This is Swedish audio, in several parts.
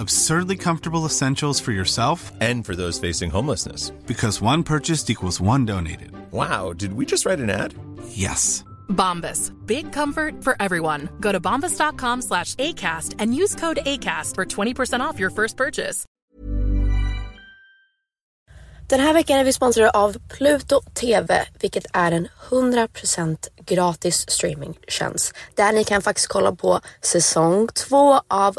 Absurdly comfortable essentials for yourself and for those facing homelessness. Because one purchased equals one donated. Wow, did we just write an ad? Yes. Bombas. Big comfort for everyone. Go to bombas.com slash ACAST and use code ACAST for 20% off your first purchase. Den här veckan är vi sponsrade av Pluto TV, vilket är en 100% gratis streamingtjänst. Där ni kan faktiskt kolla på säsong två av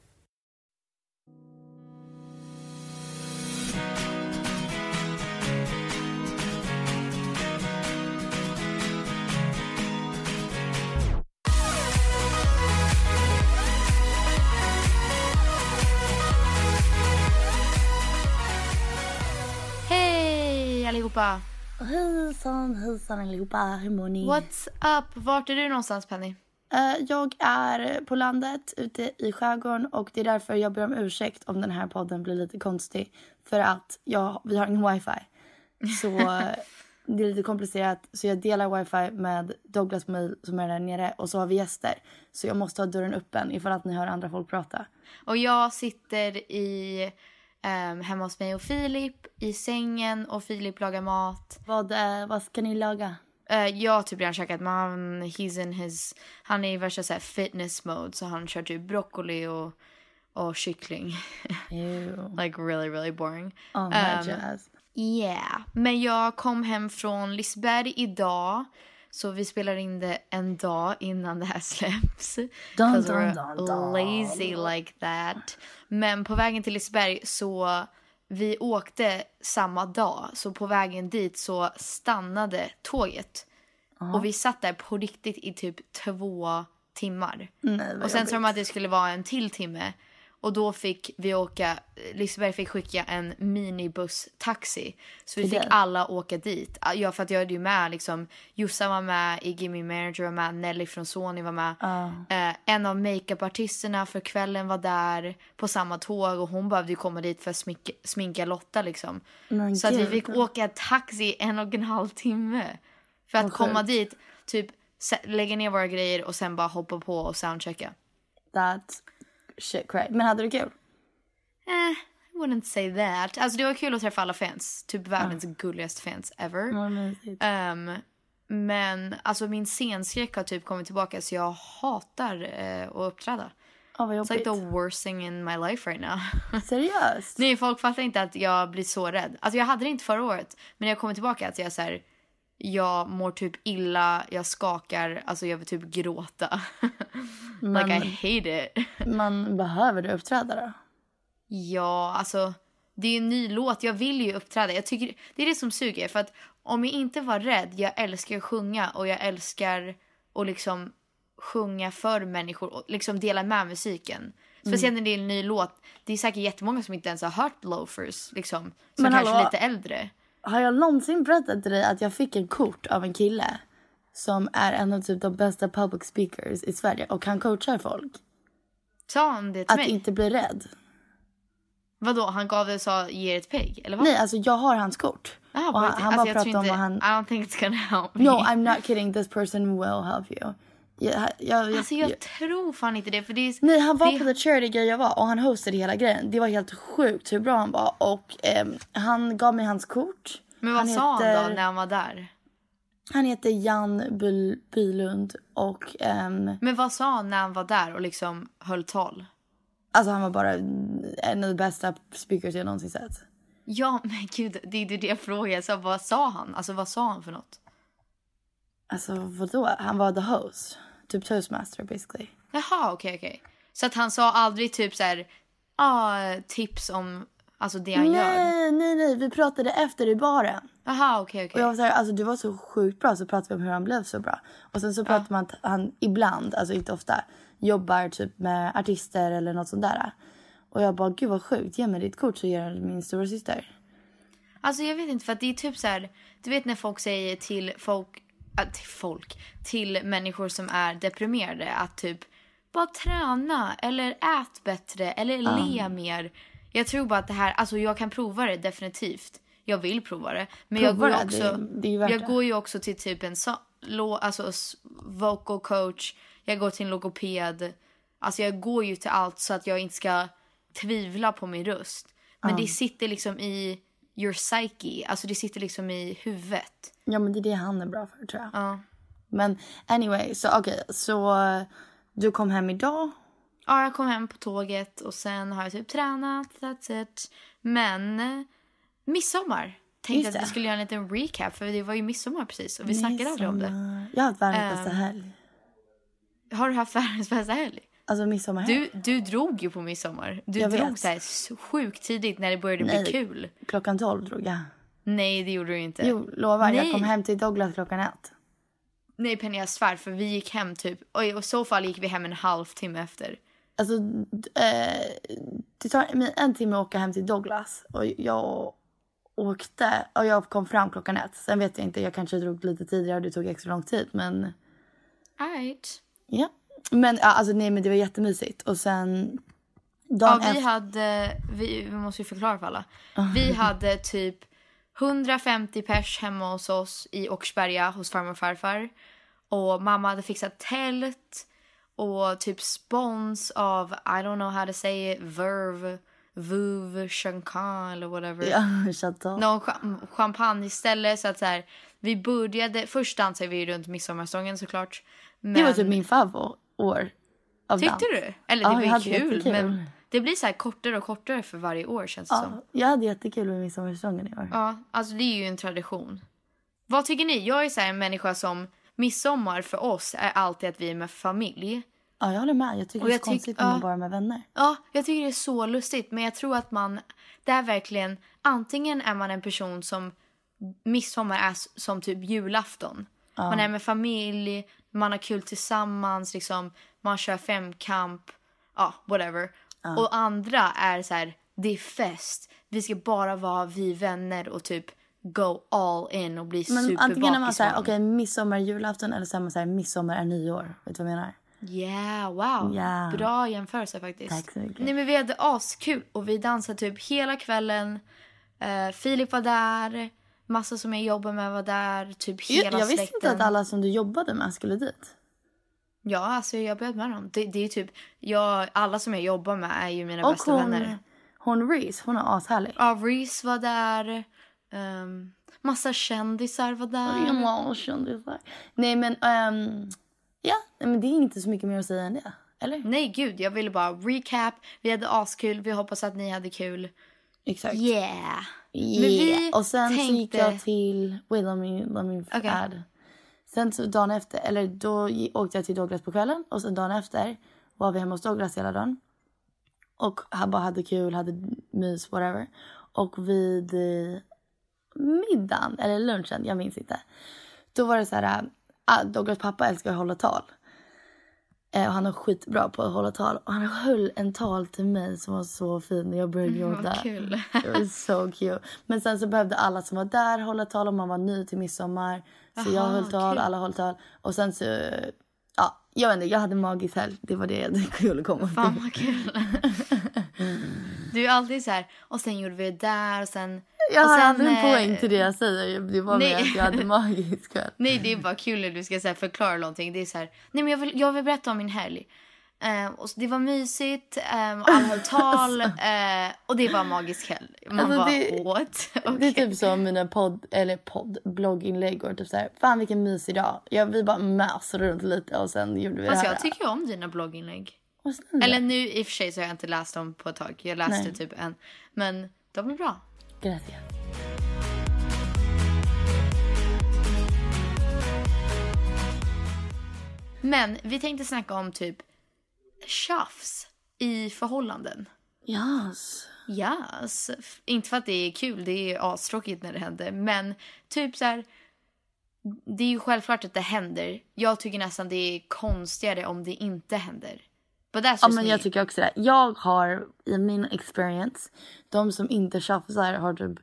Allihopa! Hejsan, hejsan allihopa. Hur mår ni? What's up? Vart är du någonstans Penny? Uh, jag är på landet ute i skärgården och det är därför jag ber om ursäkt om den här podden blir lite konstig. För att jag, vi har ingen wifi. Så det är lite komplicerat. Så jag delar wifi med Douglas Mail som är där nere och så har vi gäster. Så jag måste ha dörren öppen ifall att ni hör andra folk prata. Och jag sitter i um, hemma hos mig och Filip i sängen och Filip lagar mat. Vad, uh, vad ska ni laga? Uh, jag har typ redan käkat men han, he's in his, han är i värsta så fitness mode så han kör typ broccoli och, och kyckling. like really really boring. Oh my um, jazz. Yeah, men jag kom hem från Liseberg idag. Så vi spelar in det en dag innan det här släpps. Dun, dun, dun, dun. lazy like that. Men på vägen till Liseberg så vi åkte samma dag. Så på vägen dit så stannade tåget. Ja. Och vi satt där på riktigt i typ två timmar. Nej, och sen sa de att det skulle vara en till timme. Och då fick vi åka, Liseberg fick skicka en minibuss-taxi. Så vi fick alla åka dit. Ja, för att jag hade ju med liksom, Jossan var med, Iggy min manager var med, Nelly från Sony var med. Ja. Eh, en av makeupartisterna för kvällen var där på samma tåg och hon behövde ju komma dit för att sminka, sminka Lotta liksom. Men Så att vi fick åka taxi en och en halv timme. För att Vad komma dit typ lägga ner våra grejer och sen bara hoppa på och soundchecka. That shit crazy. Men hade du kul? Eh, I wouldn't say that. Alltså det var kul att träffa alla fans. Typ världens gulligaste fans ever. Mysigt. Ehm, men alltså min scenskräck har typ kommit tillbaka så jag hatar eh, att uppträda. Vad It's like the worst thing in my life right now. Seriöst? Nej, folk fattar inte att jag blir så rädd. Alltså jag hade det inte förra året. Men när jag kommer tillbaka att jag så här, jag mår typ illa, jag skakar, alltså jag vill typ gråta. like I hate it. Man behöver du uppträda då? Ja, alltså det är en ny låt. Jag vill ju uppträda. Jag tycker det är det som suger för att om jag inte var rädd, jag älskar att sjunga och jag älskar att liksom sjunga för människor och liksom dela med musiken. Speciellt när det är en ny låt. Det är säkert jättemånga som inte ens har hört Loafers liksom. Som Men kanske hallå? är lite äldre. Har jag någonsin berättat till dig att jag fick en kort av en kille som är en av typ de bästa public speakers i Sverige och han coachar folk Sa han det till att mig? inte bli rädd. Vadå, han gav det och sa ge ett peg? Eller vad? Nej, alltså jag har hans kort. Jaha, och han, han alltså, bara tror om vad han... I don't think it's gonna help me. No, I'm not kidding. This person will help you. Jag, jag, jag, Alltså jag tror fan inte det för det är... Nej, han var det... på the charity grej jag var och han hostade hela grejen. Det var helt sjukt hur bra han var och ehm, han gav mig hans kort. Men vad han sa han heter- då när han var där? Han heter Jan Byl- Bylund och ehm, Men vad sa han när han var där och liksom höll tal? alltså han var bara en av de bästa speakers jag någonsin sett. Ja, men gud, det är det jag frågar. Så vad sa han? Alltså vad sa han för något? Alltså vadå? Han var the host. Typ toastmaster basically. Jaha, okej, okej. Så att han sa aldrig typ så här, ah, tips om alltså det han gör? Nej, nej, nej. Vi pratade efter i baren. Jaha, okej, Och okej. jag var så här, alltså du var så sjukt bra så pratade vi om hur han blev så bra. Och sen så pratade man att han ibland, alltså inte ofta, jobbar typ med artister eller något sånt där. Och jag bara, gud vad sjukt, ge mig ditt kort så ger jag det min stora syster. Alltså jag vet inte för att det är typ så här, du vet när folk säger till folk, till folk, till människor som är deprimerade att typ bara träna eller ät bättre eller le mer. Jag tror bara att det här, alltså jag kan prova det definitivt. Jag vill prova det. Men jag Prova går ju det, också, det- det jag går ju också till typ en så, lo, alltså vocal coach, jag går till en logoped. Alltså jag går ju till allt så att jag inte ska tvivla på min röst. Men det sitter liksom i your psyche, alltså det sitter liksom i huvudet. Ja men det är det han är bra för tror jag. Ja. Men anyway, så okej, så eh, du kom hem idag. Ja, jag kom hem på tåget och sen har jag typ tränat, that's it. Men midsommar. Tänkte att vi skulle göra en liten recap för det var ju midsommar precis och vi snackade aldrig om det. Midsommar. Jag har haft världens bästa Ehm, helg. Har du haft världens bästa helg? Alltså midsommarhelg. Du, du drog ju på midsommar. Du Jag drog vet. så här sjukt tidigt när det började Nej. bli kul. Klockan 12 drog jag. Nej, det gjorde du inte. Jo, lovar. Jag Nej. kom hem till Douglas klockan ett. Nej Penny, jag svär för vi gick hem typ, och i så fall gick vi hem en halvtimme efter. Alltså, eh, det tar en timme att åka hem till Douglas. Och jag åkte och jag kom fram klockan ett. Sen vet jag inte, jag kanske drog lite tidigare och det tog extra lång tid. Men Alright. ja. Men ja, alltså nej men det var jättemysigt. Och sen Ja, vi efter. hade, vi, vi måste ju förklara för alla. Vi hade typ 150 pers hemma hos oss i Åkersberga hos farmor och farfar. Och mamma hade fixat tält och typ spons av, I don't know how to say it, Verve, Vuv, Chancan eller whatever. Ja, Chateau. Någon cham- champagne istället så att så här, vi började, först dansade vi runt midsommarstången såklart. Men, Det var typ min favorit år. Av Tyckte dans. du? Eller Ja, det var jag ju kul men det blir så här kortare och kortare för varje år känns det som. Ja, jag hade jättekul med midsommarstången i år. Ja, alltså det är ju en tradition. Vad tycker ni? Jag är så här en människa som midsommar för oss är alltid att vi är med familj. Ja, jag håller med. Jag tycker Och det är så konstigt när man ja. bara är med vänner. Ja, jag tycker det är så lustigt men jag tror att man, det är verkligen, antingen är man en person som midsommar är som typ julafton. Man är med familj, man har kul tillsammans, liksom, man kör femkamp, ja, whatever. Och andra är så här, det är fest, vi ska bara vara vi vänner och typ go all in och bli Men antingen är man såhär, okej midsommar är julafton eller så är man såhär midsommar är nyår. Vet du vad jag menar? Yeah, wow. Ja. Bra jämförelse faktiskt. Tack så mycket. Nej men vi hade askul och vi dansade typ hela kvällen. Eh, Filip var där, Massa som jag jobbar med var där. Typ Jag, hela jag visste släkten. inte att alla som du jobbade med skulle dit. Ja, alltså jag jobbat med dem. Det, det är typ, jag, alla som jag jobbar med är ju mina Och bästa hon, vänner. hon Reese, hon är ashärlig. Ja, Reese var där. Um, massa kändisar var där. Ja, kändisar. Nej men, ehm, ja, men det är inte så mycket mer att säga än det. Eller? Nej, gud. Jag ville bara recap. Vi hade askul. Vi hoppas att ni hade kul. Exakt. Yeah. Yeah. och sen så gick tänkte- jag till... Wait, let me, let me Okej. add. Sen så dagen efter, eller då åkte jag till Douglas på kvällen och sen dagen efter var vi hemma hos Douglas hela dagen. Och han bara hade kul, hade mys, whatever. Och vid eh, middagen, eller lunchen, jag minns inte. Då var det så här, ah, Douglas pappa älskar att hålla tal. Eh, och han är skitbra på att hålla tal. Och han höll en tal till mig som var så fin jag började gråta. Vad kul. Det var så cute. Men sen så behövde alla som var där hålla tal om man var ny till midsommar. Så jag Aha, höll tal, kul. alla höll tal. Och sen så, ja, jag vet inte, jag hade magisk helg. Det var det jag skulle komma till. Fan vad kul. Du är alltid så här. Och sen gjorde vi det där och sen... Jag har sen, aldrig en eh, poäng till det jag säger. Det var Nej. mer att jag hade magisk helg. Nej, det är bara kul när du ska så här, förklara någonting. Det är så här, nej men jag vill, jag vill berätta om min helg. Eh, och det var mysigt, um, alla höll tal eh, och det var magisk helg. Man Alltså, bara, det- what? Det är typ som mina podd, eller podd, blogginlägg går typ så här. Fan vilken mysig dag. Ja, vi bara mös runt lite och sen gjorde vi Fast det här. jag tycker ju om dina blogginlägg. Eller nu i och för sig så har jag inte läst dem på ett tag. Jag läste Nej. typ en. Men de är bra. Gracias. Men vi tänkte snacka om typ tjafs i förhållanden. Yes. Yes. Inte för att det är kul, det är astråkigt när det händer. Men typ så här. Det är ju självklart att det händer. Jag tycker nästan det är konstigare om det inte händer. Ja, men me. jag tycker också det. Jag har i min experience, de som inte tjafsar har typ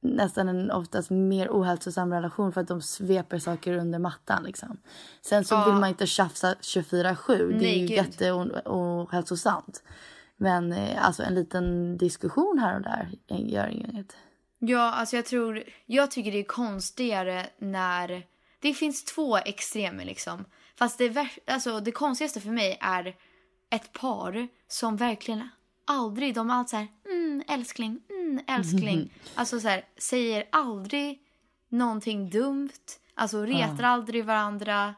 nästan en oftast mer ohälsosam relation för att de sveper saker under mattan. Liksom. Sen så Ja. vill man inte tjafsa 24-7. Det är ju jätteohälsosamt. Men eh, alltså en liten diskussion här och där gör inget. Ja, alltså jag tror... Jag tycker det är konstigare när... Det finns två extremer liksom. Fast det, alltså, det konstigaste för mig är ett par som verkligen aldrig... De är alltid så här, mm, älskling, mm, älskling. Alltså så här, säger aldrig någonting dumt. Alltså retar aldrig varandra.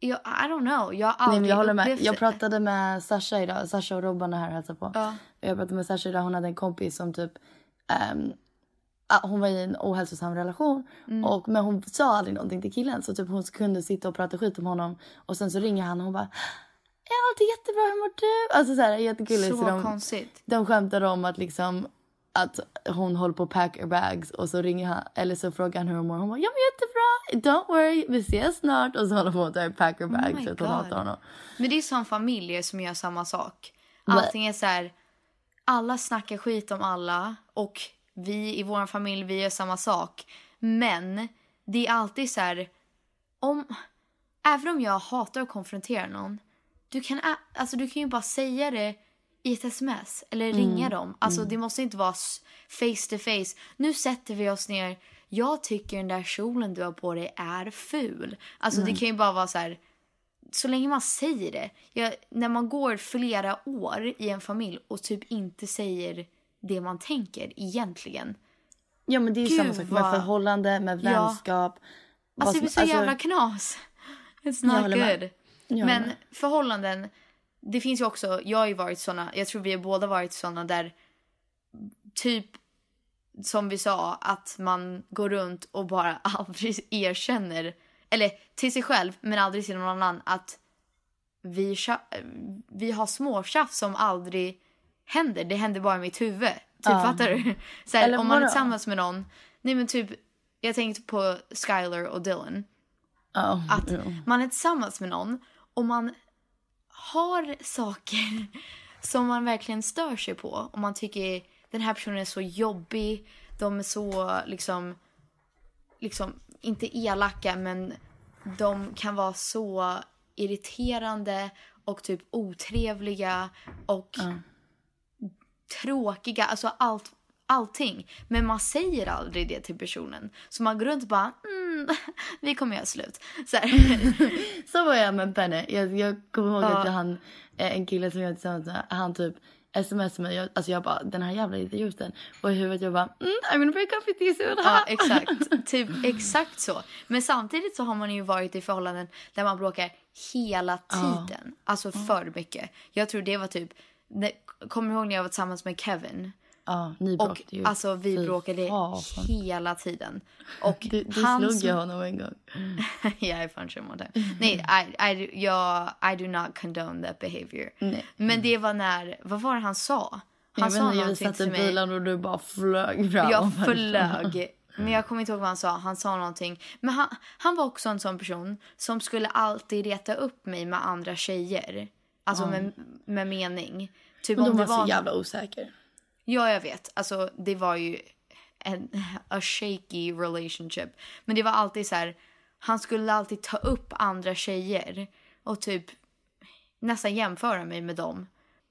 Jag, I don't know. Jag har Nej, aldrig men jag håller med. Jag pratade med Sasha idag. Sasha och Robban är här och hälsar på. Ja. Jag pratade med Sasha idag. Hon hade en kompis som typ... ah, hon var i en ohälsosam relation. Mm. Och, men hon sa aldrig någonting till killen. Så typ hon kunde sitta och prata skit om honom. Och sen så ringer han och hon bara... Är allt jättebra? Hur mår du? Alltså så här, jättegulligt. Så de, konstigt. de skämtade om att liksom... Att hon håller på att pack her bags och så ringer han eller så frågar han hur hon mår. Hon bara jag mår jättebra, don't worry, vi ses snart. Och så håller hon på att pack her bags Oh att hon hatar honom. Men det är som familjer som gör samma sak. Allting är så här, alla snackar skit om alla och vi i vår familj, vi gör samma sak. Men det är alltid så här, om, även om jag hatar att konfrontera någon, du kan, alltså, du kan ju bara säga det i ett sms eller ringa dem. Alltså det måste inte vara face to face. Nu sätter vi oss ner. Jag tycker den där kjolen du har på dig är ful. Alltså det kan ju bara vara så här så länge man säger det. Jag, när man går flera år i en familj och typ inte säger det man tänker egentligen. Ja men det är ju Gud, samma sak med vad- förhållande, med Ja. vänskap. vad Alltså det blir så jävla knas. It's not håller med. Jag Men förhållanden, det finns ju också, jag har ju varit såna, jag tror vi har båda varit såna där typ som vi sa att man går runt och bara aldrig erkänner, eller till sig själv men aldrig till någon annan att vi, vi har småtjafs som aldrig händer. Det händer bara i mitt huvud. Typ, Ja. fattar du? Så här, om man är tillsammans med någon. Nej men typ, jag tänkte på Skylar och Dylan. Ja, Att ja. man är tillsammans med någon och man har saker som man verkligen stör sig på. Och man tycker den här personen är så jobbig. De är så liksom, liksom inte elaka men de kan vara så irriterande och typ otrevliga och tråkiga. Alltså allt, allting. Men man säger aldrig det till personen. Så man går runt och bara mm, vi kommer göra slut. Så. Så var jag med Benny. Jag, jag kommer ihåg Ja. att han, eh, en kille som jag tillsammans med, han typ smsade mig. Jag, alltså jag bara, den här jävla idioten. Och i huvudet jag bara, mm, I'm gonna break up with you soon. Ja, exakt. Typ exakt så. Men samtidigt så har man ju varit i förhållanden där man bråkar hela tiden. Alltså för mycket. Jag tror det var typ, det- kommer du ihåg när jag var tillsammans med Kevin? Ja, ni Och ju. alltså vi Fy bråkade fasen. hela tiden. Och Du, du han slog som- ju honom en gång. I punch him one time. Nej, I, I, jag, I do not condone that behavior. Nej. Men det var när, vad var det han sa? Han Jag sa vi någonting satt i bilen och du bara flög fram. Jag flög. Men jag kommer inte ihåg vad han sa. Han sa någonting. Men han, han var också en sån person som skulle alltid reta upp mig med andra tjejer. Alltså med, med mening. Typ Men om de det var var så jävla osäker. Ja, jag vet. Alltså, det var ju en a shaky relationship. Men det var alltid så här, han skulle alltid ta upp andra tjejer och typ nästan jämföra mig med dem.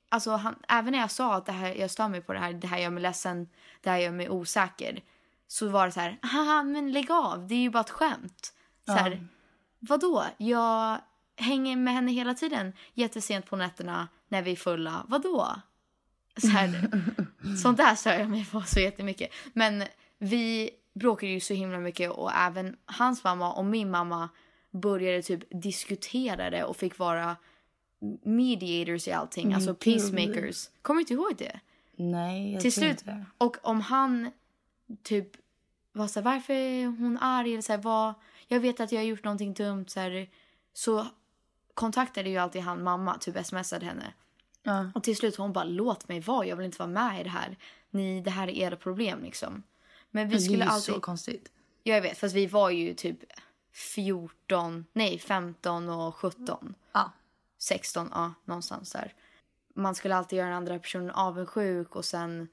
Alltså, han, även när jag sa att det här, jag stör mig på det här, det här gör mig ledsen, det här gör mig osäker. Så var det så här, haha, men lägg av, det är ju bara ett skämt. Så här, vadå? Jag hänger med henne hela tiden, jättesent på nätterna när vi är fulla. Vadå? Så här, sånt där stör jag mig på så jättemycket. Men vi bråkade ju så himla mycket och även hans mamma och min mamma började typ diskutera det och fick vara mediators i allting, alltså gud. peacemakers. Kommer du inte ihåg det? Nej, jag Till slut, inte och om han typ var så här, varför är hon arg? Eller så här, vad, jag vet att jag har gjort någonting dumt. Så, här, så kontaktade ju alltid han mamma, typ smsade henne. Ja. Och till slut hon bara, låt mig vara, jag vill inte vara med i det här. Ni, det här är era problem liksom. Men vi Men det skulle är ju alltid... så konstigt. Ja, jag vet, fast vi var ju typ 14, nej 15 och 17. Ja. 16, ja någonstans där. Man skulle alltid göra den andra personen avundsjuk och sen,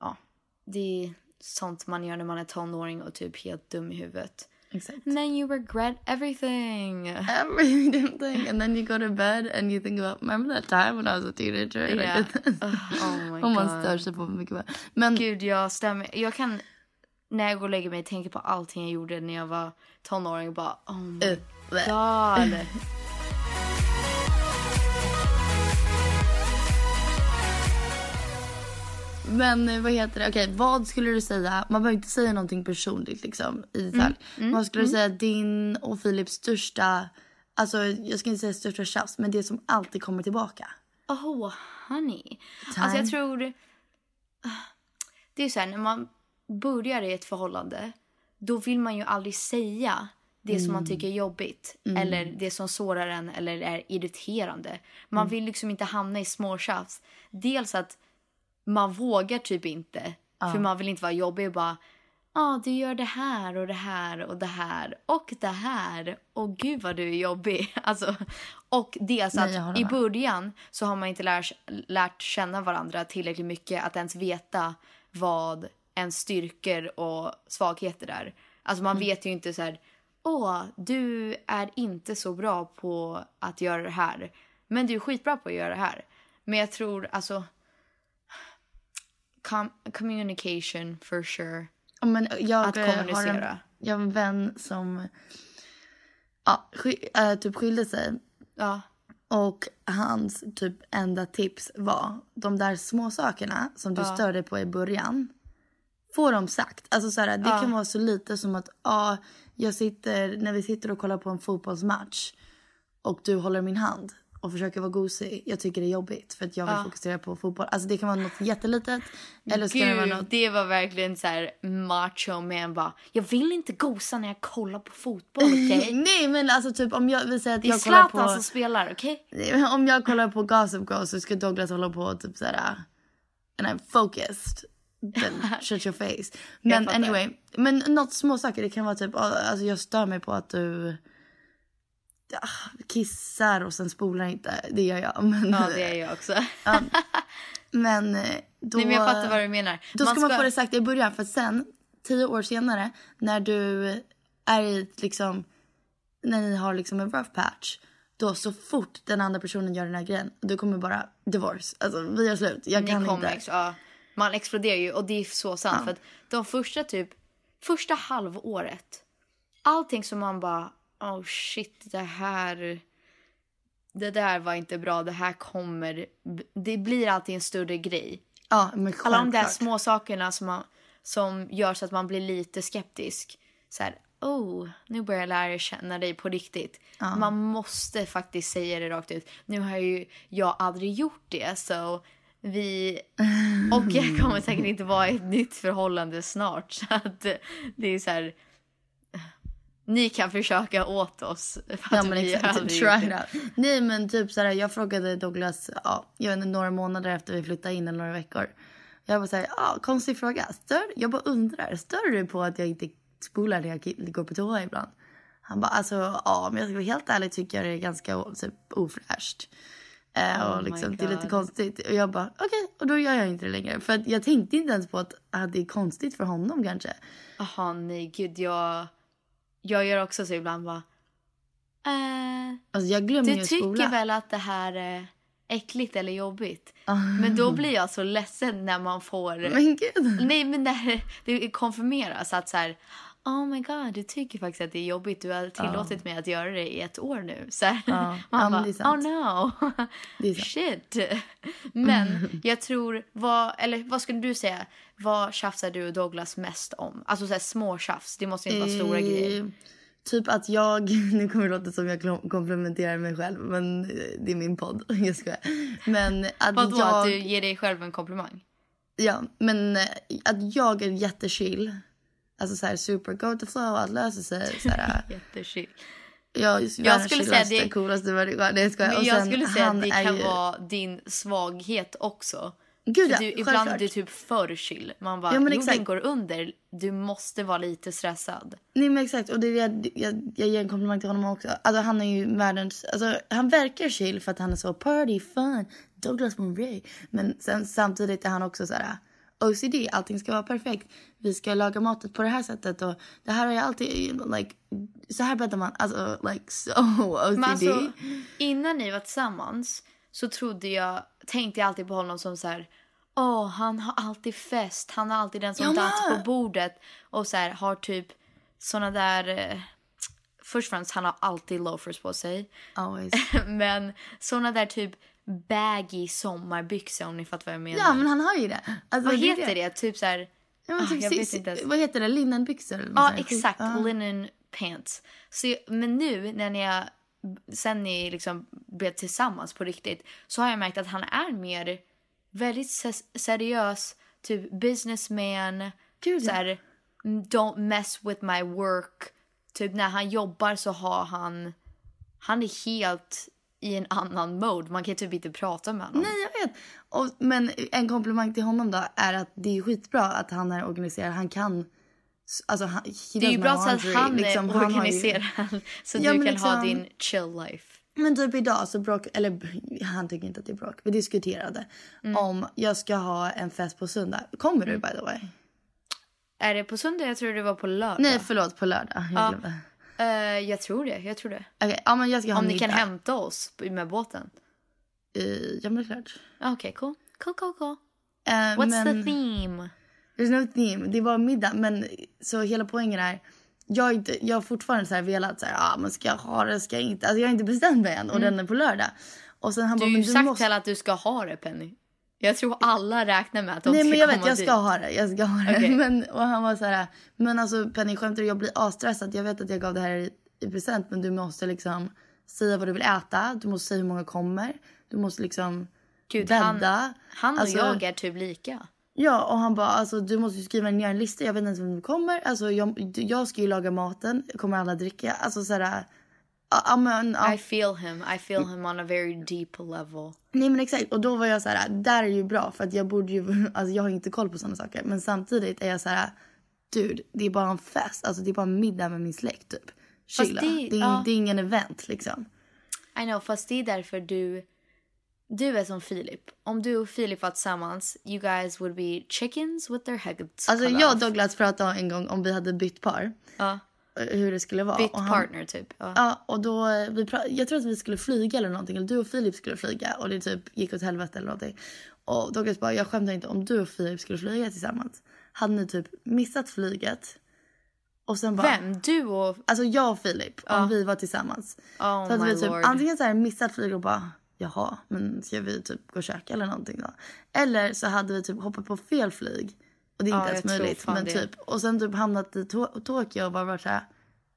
ja, det är sånt man gör när man är tonåring och typ helt dum i huvudet. Exakt. And then you regret everything. Every damn thing. And then you go to bed and you think about, remember that time when I was a teenager? and I Yeah. did this? Oh my Om man God. stör sig på mycket. Men Gud, jag stämmer. Jag kan, när jag går och lägger mig, tänka på allting jag gjorde när jag var tonåring och bara, oh my Uh, god. Men eh, vad heter det? Okej, vad skulle du säga? Man behöver inte säga någonting personligt liksom i detalj. vad skulle du säga din och Philips största, alltså jag ska inte säga största tjafs, men det som alltid kommer tillbaka? Oh, honey. Alltså jag tror... Det är så här, när man börjar i ett förhållande, då vill man ju aldrig säga det som man tycker är jobbigt. Eller det som sårar en eller är irriterande. Man vill liksom inte hamna i små tjafs. Dels att man vågar typ inte. För man vill inte vara jobbig och bara Ja, du gör det här och det här och det här och det här. Och gud vad du är jobbig. Alltså, och dels Nej, jag att i början så har man inte lärt, lärt känna varandra tillräckligt mycket att ens veta vad ens styrkor och svagheter är. Alltså man vet ju inte så här, åh, du är inte så bra på att göra det här. Men du är skitbra på att göra det här. Men jag tror alltså com- communication for sure. Ja, Men jag Att eh, har en, kommunicera. jag har en vän som ja, sk- äh, typ skilde sig. Ja. Och hans typ enda tips var de där små sakerna som du Ja. stör dig på i början. Får de sagt. Alltså så här, det Ja. kan vara så lite som att ja, jag sitter, när vi sitter och kollar på en fotbollsmatch och du håller min hand och försöker vara gosig. Jag tycker det är jobbigt för att jag vill Ja. fokusera på fotboll. Alltså det kan vara något jättelitet. Eller så kan det vara Gud, något det var verkligen så här macho man bara, jag vill inte gosa när jag kollar på fotboll, okej? Nej men alltså typ om jag vill säga att Det är jag kollar på... som spelar, okej? Men Om jag kollar på Gossip Girl så ska Douglas hålla på typ såhär... And I'm focused. Then shut your face. Men anyway. Men något små saker. Det kan vara typ, alltså jag stör mig på att du ah, kissar och sen spolar inte. Det gör jag. Men, Ja, det är jag också. men eh, då... Nej, men jag fattar vad du menar. Då ska man, få det sagt i början. För sen, tio år senare, när du är i ett liksom... När ni har liksom en rough patch. Då så fort den andra personen gör den här grejen, du kommer bara divorce. Alltså vi gör slut. Jag Ni kan kommer inte. ja. Man exploderar ju och det är så sant. För att de första typ, första halvåret. Allting som man bara, oh shit det här. Det där var inte bra, det här kommer. Det blir alltid en större grej. Ja, men Alla de där små sakerna som, man, som gör så att man blir lite skeptisk. Så här, oh, nu börjar jag lära känna dig på riktigt. Man måste faktiskt säga det rakt ut. Nu har ju jag aldrig gjort det, så vi... Och jag kommer säkert inte vara i ett nytt förhållande snart. Så att det är så här... Ni kan försöka åt oss. För att Ja men exakt, try it out. Nej men typ såhär, jag frågade Douglas, ja, jag vet inte, några månader efter vi flyttade in eller några veckor. Jag var såhär, ja konstig fråga. Stör, jag bara undrar, stör du på att jag inte spolar när jag går på toa ibland? Han bara, alltså ja men jag ska vara helt ärlig tycker jag det är ganska typ, ofräscht. Eh, Oh och liksom, det är lite konstigt. Och jag bara, okej, och då gör jag inte det längre. För att jag tänkte inte ens på att ah, det är konstigt för honom kanske. Jaha, nej gud. Jag, jag gör också så ibland bara... Eh, Alltså jag glömmer ju Du att tycker väl att det här är äckligt eller jobbigt? Men då blir jag så ledsen när man får... Men gud. Nej, men när det konfirmeras att så här... Oh my god, du tycker faktiskt att det är jobbigt. Du har tillåtit mig att göra det i ett år nu. Så här. Man bara, oh no. Shit. Men jag tror, vad, eller vad skulle du säga, vad tjafsar du och Douglas mest om? Alltså så här, små tjafs, det måste inte vara stora Eh, grejer. Typ att jag, nu kommer det låta som jag komplimenterar mig själv men eh, det är min podd, jag skojar. Men att Vadå, jag, att du ger dig själv en komplimang? ja, men eh, att jag är jättechill. Alltså såhär super go the flow, allt löser sig. Såhär, Jättechill. jag, Jag skulle säga det- coolaste människan. Nej jag. Men jag skulle säga att det kan ju- vara din svaghet också. Gud, ja, du, ibland självklart. är du typ för chill. Man bara, Ja, men exakt. går under. Du måste vara lite stressad. Nej men exakt och det är det jag, jag, jag ger en komplimang till honom också. Alltså han är ju världens, alltså han verkar chill för att han är så party, fun, Douglas Murray. Men sen samtidigt är han också så här OCD, allting ska vara perfekt. Vi ska laga maten på det här sättet och det här har jag alltid, like, så här bäddar man, alltså like so OCD. Men alltså, innan ni var tillsammans så trodde jag, tänkte jag alltid på honom som så här. Åh, han har alltid fest. Han är alltid den som Jag dansar på bordet. Och så här, har typ såna där... Eh, först och främst, han har alltid loafers på sig. Always. Men såna där typ baggy sommarbyxor om ni fattar vad jag menar. Ja men han har ju det. Alltså, vad är heter det? Typ så här... Ja, Ah, typ, jag inte ens. Vad heter det? Linnenbyxor? Ja, där. exakt. Ja. Linen pants. Så, jag- men nu när ni, sen ni liksom blev tillsammans på riktigt så har jag märkt att han är mer väldigt se- seriös, typ businessman. Gud, så här, "Mm, don't mess with my work. Typ när han jobbar så har han, han är helt i en annan mode. Man kan typ inte prata med honom. Nej, jag vet. Och, men en komplimang till honom då är att det är skitbra att han är organiserad. Han kan... Alltså, han, det är ju bra så att han Liksom, är han har ju- organiserad så Ja, du kan ha liksom- din chill life. Men typ idag så bråk, eller han tycker inte att det är bråk. Vi diskuterade Mm. om jag ska ha en fest på söndag. Kommer du by the way? Är det på söndag? Jag tror det var på lördag. Nej förlåt, på lördag. Jag Ja. glömde. Eh, jag tror det. Jag tror det. Okej, ja men jag ska ha Om ni kan hämta oss med båten. Eh, ja men det är klart. Okej, cool. Cool, cool, cool. Eh, What's men- the theme? There's no theme. Det var middag. Men så hela poängen är. Jag har, inte, jag har fortfarande så här velat så här, ah, men ska jag ha det, ska jag inte? Alltså jag har inte bestämt mig än och den är på lördag. Och sen han Mm. Du har ju sagt måste... att du ska ha det, Penny. Jag tror alla räknar med att de Nej ska men jag komma vet, jag dit. ska ha det. Jag ska ha det. Okej. Men, och han var så här, men alltså Penny skämtar? Jag blir asstressad. Jag vet att jag gav det här i, i present men du måste liksom säga vad du vill äta. Du måste säga hur många kommer. Du måste liksom Gud, bädda. han, han och Alltså- jag är typ lika. Ja, och han bara alltså du måste ju skriva ner en lista. Jag vet inte ens vem du kommer. Alltså jag, jag ska ju laga maten. Kommer alla dricka? Alltså så här. Ja, men, ja. I feel him. I feel him on a very deep level. Nej men exakt och då var jag så här, där är ju bra för att jag borde ju, alltså jag har inte koll på sådana saker. Men samtidigt är jag så här, dude det är bara en fest, alltså det är bara en middag med min släkt typ. Chilla. det- Det, är, ja. det är ingen event liksom. I know, fast det är därför du... Du är som Filip. Om du och Filip var tillsammans, you guys would be chickens with their heads Alltså jag och. Douglas pratade en gång om vi hade bytt par. Ja. Hur det skulle vara. Bytt Och han- partner typ. Ja. Ja, och då, vi pra- jag tror att vi skulle flyga eller någonting. Eller du och Filip skulle flyga. Och det typ gick åt helvete eller någonting. Och Douglas bara, jag skämtar inte om du och Filip skulle flyga tillsammans. Hade ni typ missat flyget. Och sen bara, Vem? Du och... Alltså jag och Filip, om vi var tillsammans. Oh så hade vi typ lord. antingen så här missat flyg och bara, jaha, men ska vi typ gå och käka eller någonting då? Eller så hade vi typ hoppat på fel flyg. Och det är Ja, inte ens möjligt. Men det. typ, och sen typ hamnat i to- Tokyo och bara varit så här,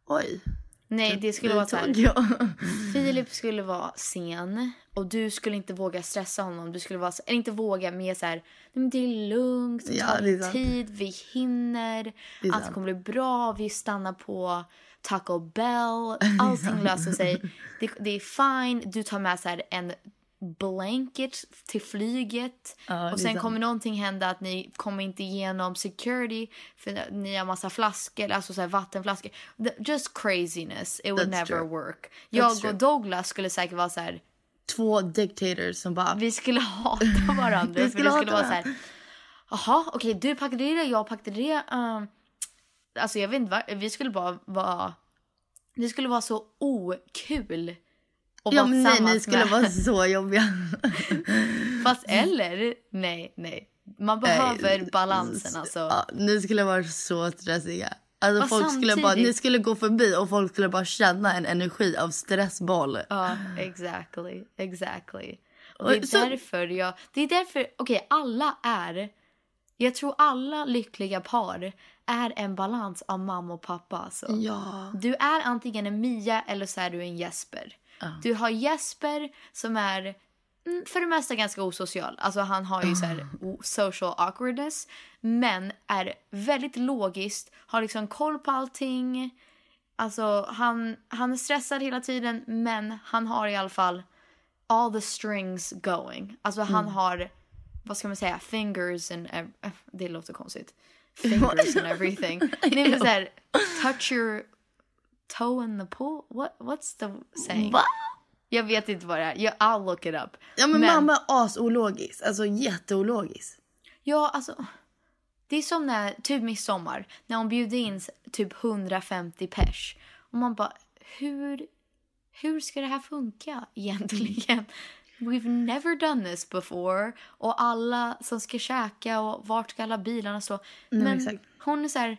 oj. Nej, det skulle vara så här. Tokyo. Filip skulle vara sen och du skulle inte våga stressa honom. Du skulle vara, eller inte våga, mer så här, nej men det är lugnt, Ja, ta det är tid, vi hinner, Det allt sant. kommer bli bra, vi stannar på Taco Bell, allting löser sig. Det, det är fine, du tar med så en blanket till flyget Ja, och sen kommer någonting hända att ni kommer inte igenom security för ni har massa flaskor, alltså så vattenflaskor. Just craziness, it would That's never true. work. That's Jag true. och Douglas skulle säkert vara så här Två dictators som bara, vi skulle hata varandra. Vi för skulle det skulle vara så här. Jaha, okej, du packade det, jag packade det. Um, alltså jag vet inte vi skulle bara vara... Det skulle vara så okul. Att ja men nej, ni skulle med. vara så jobbiga. Fast eller, nej, nej. Man behöver Nej, balansen alltså. Ja, ni skulle vara så stressiga. Alltså Och folk skulle bara, samtidigt- ni skulle gå förbi och folk skulle bara känna en energi av stressboll. Ja, exactly, exactly. Och Och det är så- därför jag... Det är därför, okej, alla är... Jag tror alla lyckliga par är en balans av mamma och pappa. Alltså. Ja. Du är antingen en Mia eller så är du en Jesper. Du har Jesper som är mm, för det mesta ganska osocial. Alltså han har ju så här o- social awkwardness. Men är väldigt logiskt, har liksom koll på allting. Alltså han, han är stressad hela tiden men han har i alla fall all the strings going. Alltså han har, vad ska man säga, fingers and... eh, det låter konstigt. Fingers and everything. Nej men såhär, touch your toe in the pool? What, what's the saying? Va? Jag vet inte vad det är. Jag, I'll look it up. Ja men, mamma är asologisk, alltså jätteologisk. Ja, alltså. Det är som när, typ midsommar, när hon bjuder in typ 150 pers. Och man bara, hur, hur ska det här funka egentligen? We've never done this before. Och alla som ska käka och vart ska alla bilarna stå? Nej, Men exakt. hon är så här,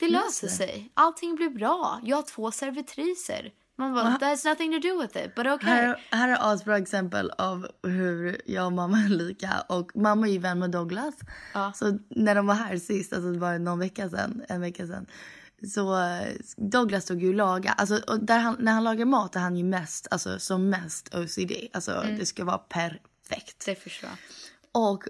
det löser sig. Allting blir bra. Jag har två servitriser. Man bara, has nothing to do with it, but okay. Här, här är asbra exempel av hur jag och mamma är lika. Och mamma är ju vän med Douglas. Ja. Så när de var här sist, alltså det var någon vecka sedan, en vecka sedan. Så Douglas stod ju och laga. Alltså, och han, när han lagar mat är han ju mest, alltså som mest OCD. Alltså det ska vara perfekt. Det förstår. Och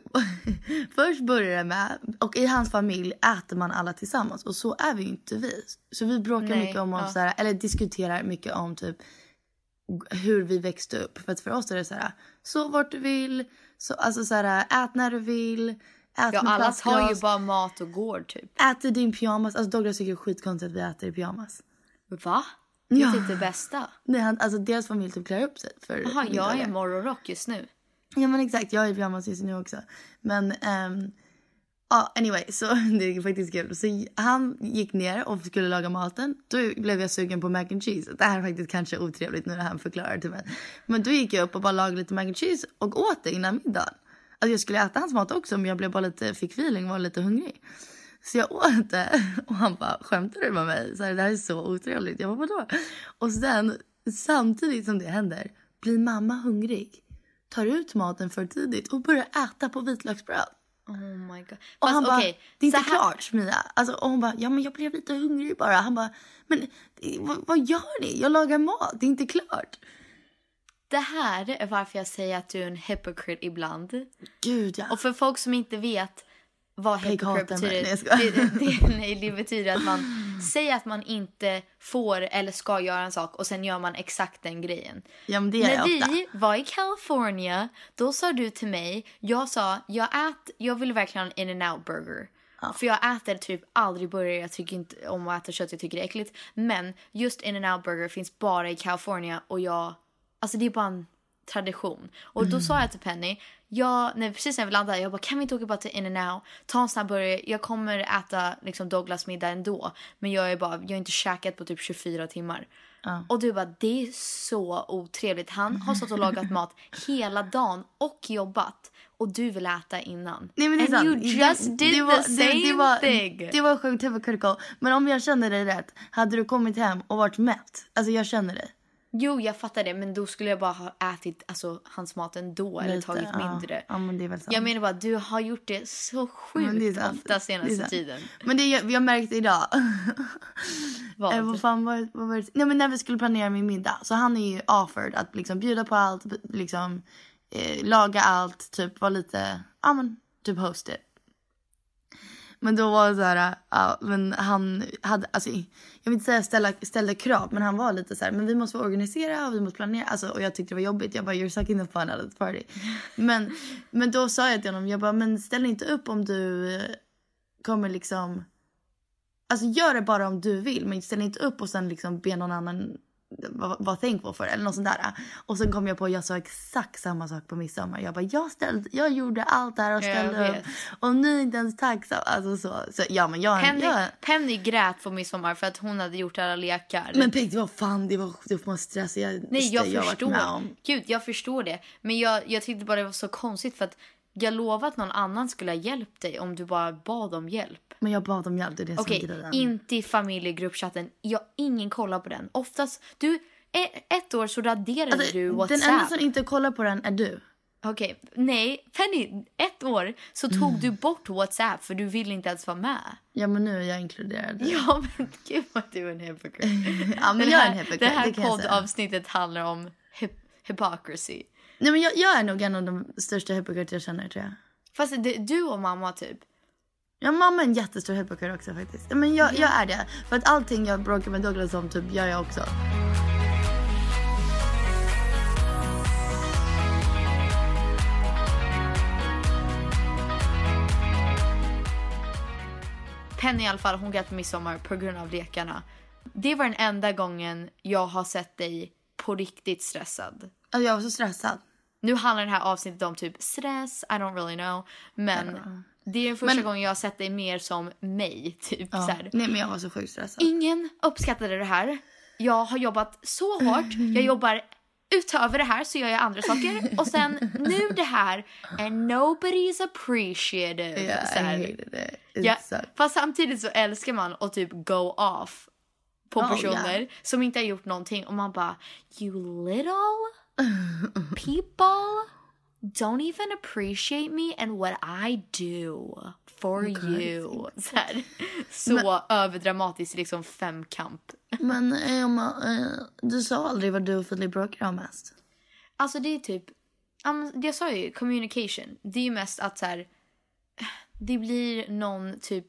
först börjar det med, och i hans familj äter man alla tillsammans och så är vi ju inte vi. Så vi bråkar Nej, mycket om, ja. oss, så här, eller diskuterar mycket om typ hur vi växte upp. För att för oss är det så här, sov vart du vill, så, alltså så här, ät när du vill, ät Ja, med alla tar ju bara mat och går typ. ät i din pyjamas. Alltså Douglas tycker det är skitkonstigt att vi äter i pyjamas. Va? Det är Ja. typ det bästa. Nej, han, alltså deras familj typ klär upp sig för Jaha, jag är i morgonrock just nu. Ja men exakt, jag är i pyjamas just nu också. Men um, ja anyway, så det är faktiskt kul. Så han gick ner och skulle laga maten. Då blev jag sugen på mac and cheese. Det här är faktiskt kanske otrevligt nu när han förklarar till mig. Men då gick jag upp och bara lagade lite mac and cheese och åt det innan middagen. Alltså jag skulle äta hans mat också men jag blev bara lite, fick feeling och var lite hungrig. Så jag åt det och han bara skämtar du med mig? Så här, det här är så otrevligt. Jag bara vadå? Och sen samtidigt som det händer blir mamma hungrig tar ut maten för tidigt och börjar äta på vitlöksbröd. Oh my god. Och Fast han bara, det är inte här- klart Mia. Alltså, och hon bara, ja men jag blev lite hungrig bara. Han bara, men det- vad, vad gör ni? Jag lagar mat, det är inte klart. Det här är varför jag säger att du är en hypocrite ibland. Gud ja. Och för folk som inte vet vad hypocrite betyder. Nej, det, det, nej, det betyder att man säger att man inte får eller ska göra en sak och sen gör man exakt den grejen. Ja men det gör När jag ofta. vi var i California, då sa du till mig, jag sa, jag ät, jag vill verkligen ha en in and out burger. För jag äter typ aldrig burgare, jag tycker inte om att äta kött, jag tycker det är äckligt. Men just in and out burger finns bara i California och jag, alltså det är bara en tradition. Och då sa jag till Penny, jag, när, precis när vi landade, jag bara kan vi inte åka bara till in and out, ta en snabb burgare, jag kommer äta liksom Douglas middag ändå. Men jag är bara, jag har inte käkat på typ 24 timmar. Och du bara, det är så otrevligt. Han har stått och lagat mat hela dagen och jobbat. Och du vill äta innan. Nej, men det And you just did det var- the det- same det var, thing. Det var sjukt hypocritical. Men om jag känner dig rätt, hade du kommit hem och varit mätt? Alltså jag känner dig. Jo, jag fattar det. Men då skulle jag bara ha ätit alltså, hans mat ändå. Eller Lite, tagit ja. mindre. Ja, men det är väl sant. Jag menar bara, du har gjort det så sjukt sant. ofta senaste tiden. Men det jag, jag märkte idag. Vad? Eh, vad fan var, vad var det? Nej men när vi skulle planera min middag. Så han är ju offered att liksom bjuda på allt, liksom eh, laga allt, typ vara lite, ja men typ host it. Men då var det så här, ja, men han hade, alltså jag vill inte säga ställa, ställde krav, men han var lite så här, men vi måste organisera och vi måste planera. Alltså, och jag tyckte det var jobbigt. Jag bara, you're sucking the fun out of the party. Men, men då sa jag till honom, jag bara, men ställ inte upp om du kommer liksom Alltså gör det bara om du vill men ställ inte upp och sen liksom be någon annan vara thankful för eller något sånt där. Och sen kom jag på att jag sa exakt samma sak på midsommar. Jag bara jag ställde, jag gjorde allt det här och Jag ställde upp. Och ni är inte ens tacksamma. Alltså så. så ja men jag, Penny, jag Penny grät på midsommar för att hon hade gjort alla lekar. men Peg, det var fan, det var, det var stress. Jag, Nej, jag varit förstår. Gud, jag förstår det. Men jag, jag tyckte bara det var så konstigt för att jag lovade att någon annan skulle ha hjälpt dig om du bara bad om hjälp. Men jag bad om hjälp, det är det som är grejen. inte i familjegruppchatten. Jag, ingen kollar på den. Oftast, du, e- ett år så raderade Alltså, du den WhatsApp. enda som inte kollar på den är du. Okej, nej. Penny, ett år så tog du bort WhatsApp för du ville inte ens vara med. Ja men nu är jag inkluderad. Ja, men gud vad du är en hypocrite. Ja, men det jag är en hypocrite, Det här det kan jag säga. poddavsnittet handlar om hyp- hypocrisy. Nej men jag, jag är nog en av de största hypocriter jag känner tror jag. Fast det, du och mamma typ. Ja, mamma är en jättestor hypocrite också faktiskt. Men jag, jag är det. För att allting jag bråkar med Douglas om typ gör jag också. Penny i alla fall, hon grät på midsommar på grund av lekarna. Det var den enda gången jag har sett dig på riktigt stressad. Alltså, jag var så stressad. Nu handlar det här avsnittet om typ stress, I don't really know. Men det är första Men- gången jag har sett dig mer som mig. Typ Ja. så här. Nej men jag var så sjukt stressad. Ingen uppskattade det här. Jag har jobbat så hårt. Jag jobbar utöver det här så gör jag andra saker. Och sen nu det här and nobody's appreciative. Yeah, så här. I hated it. It Ja, sucked. fast samtidigt så älskar man att typ go off på Oh, personer yeah. som inte har gjort någonting och man bara you little people don't even appreciate me and what I do for you. Så, här. så överdramatiskt liksom femkamp. Men Emma, eh, du sa aldrig vad du och Filip bråkar om mest. Alltså det är typ, ja, men jag sa ju communication. Det är ju mest att så här, det blir någon typ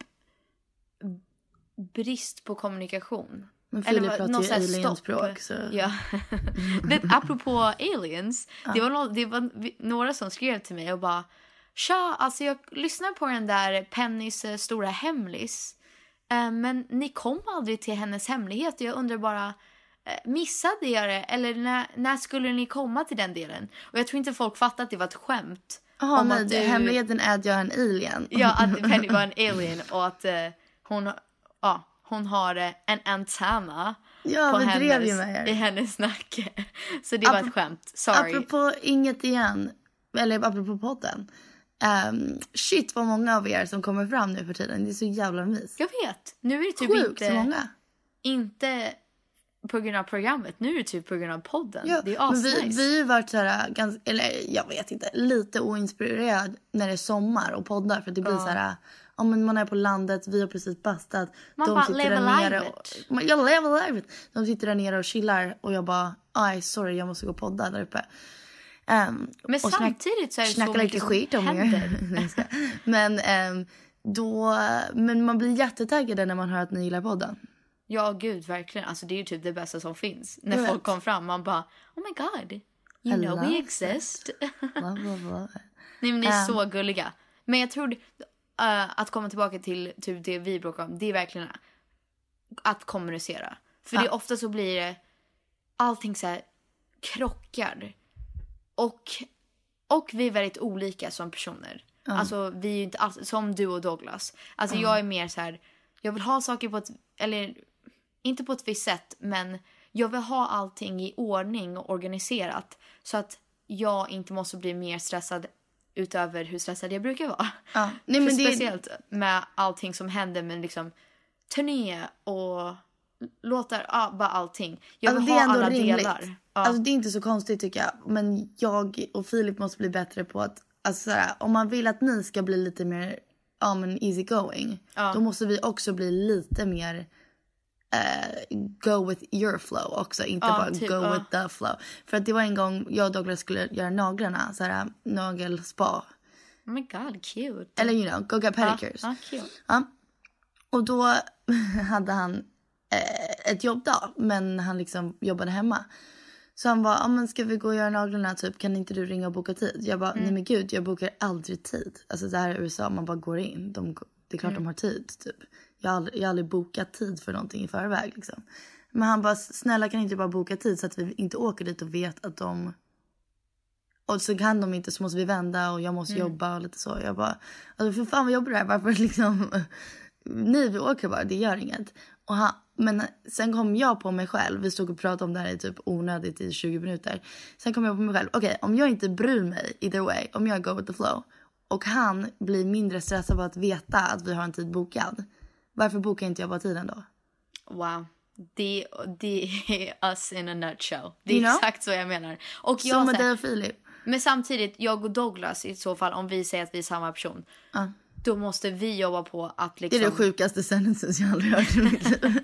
brist på kommunikation. Men Eller Filip vad- pratar ju alienspråk, så- Ja. det, apropå aliens, det var, nå- det var några som skrev till mig och bara Tja, alltså jag lyssnar på den där Pennys eh, stora hemlis. Eh, men ni kom aldrig till hennes hemlighet. Jag undrar bara, eh, missade jag det? Eller när, när skulle ni komma till den delen? Och jag tror inte folk fattade att det var ett skämt. Jaha, om nej, att det- du- hemligheten är att jag är en alien. Ja, att Penny var en alien och att hon, ja, hon har eh, en antenna Ja, på hennes, ju med i hennes nacke. Så det var Apro- ett skämt. Sorry. Apropå inget igen, eller apropå podden. Um, shit vad många av er som kommer fram nu för tiden. Det är så jävla mys. Jag vet. Nu är det typ Sjukt inte, så många. inte på grund av programmet. Nu är det typ på grund av podden. Ja, det är vi, asnice. vi har ju varit så här, ganska, eller jag vet inte, lite oinspirerad när det är sommar och poddar. För det blir Ja. så här, ja men man är på landet, vi har precis bastat. Man de bara sitter lever där nere och, Jag lever livet. De sitter där nere och chillar och jag bara, aj sorry jag måste gå och podda där uppe. Um, Men samtidigt så är det så mycket lite skit om er. händer. Skojar. men um, då, men man blir jättetaggad när man hör att ni gillar podden. Ja, gud, verkligen. Alltså, det är ju typ det bästa som finns. När Jag folk vet. kom fram, man bara Oh my god, you I know love we exist. Blah, blah, blah. Nej, men ni är Um. så gulliga. Men jag tror uh, att komma tillbaka till typ det vi bråkar om, det är verkligen att kommunicera. För det Ja. är ofta så blir det allting så här krockar. och, och vi är väldigt olika som personer. Alltså vi är ju inte alls som du och Douglas. Alltså jag är mer så här, jag vill ha saker på ett, eller inte på ett visst sätt, men jag vill ha allting i ordning och organiserat så att jag inte måste bli mer stressad utöver hur stressad jag brukar vara. Ja. Nej, men det, speciellt med allting som händer med liksom turné och låtar, ja, bara allting. Jag vill Alltså, det är ha alla rimligt. delar. Ja. Alltså det är inte så konstigt tycker jag. Men jag och Filip måste bli bättre på att, alltså såhär, om man vill att ni ska bli lite mer, ja men easy going. Ja. Då måste vi också bli lite mer eh, go with your flow också. Inte Ja, bara typ, go ja. with the flow. För att det var en gång jag och Douglas skulle göra naglarna, såhär nagelspa. Oh my god, cute. Eller you know, go get pedicures. Ja, cute. Ja. Och då hade han eh, ett jobb då, men han liksom jobbade hemma. Så han var, ah, men ska vi gå och göra naglarna typ, kan inte du ringa och boka tid? Jag bara, nej men gud, jag bokar aldrig tid. Alltså det här är USA, man bara går in. De, det är klart de har tid typ. Jag har, aldrig, jag har aldrig bokat tid för någonting i förväg liksom. Men han bara, snälla kan inte bara boka tid så att vi inte åker dit och vet att de och så kan de inte så måste vi vända och jag måste jobba och lite så. Jag bara, alltså för fan vad jobbig du är. Varför liksom? Nej vi åker bara, det gör inget. Och han, men sen kom jag på mig själv, vi stod och pratade om det här i typ onödigt i 20 minuter. Sen kom jag på mig själv, okej om jag inte bryr mig either way, om jag go with the flow. Och han blir mindre stressad av att veta att vi har en tid bokad. Varför bokar inte jag bara tiden då? Wow. Det, det är us in a nutshell. Det är You know? exakt så jag menar. Och jag, Som med dig och Filip. Men samtidigt, jag och Douglas i så fall, om vi säger att vi är samma person. Då måste vi jobba på att Det är liksom... det sjukaste sentences jag aldrig hört i mitt liv.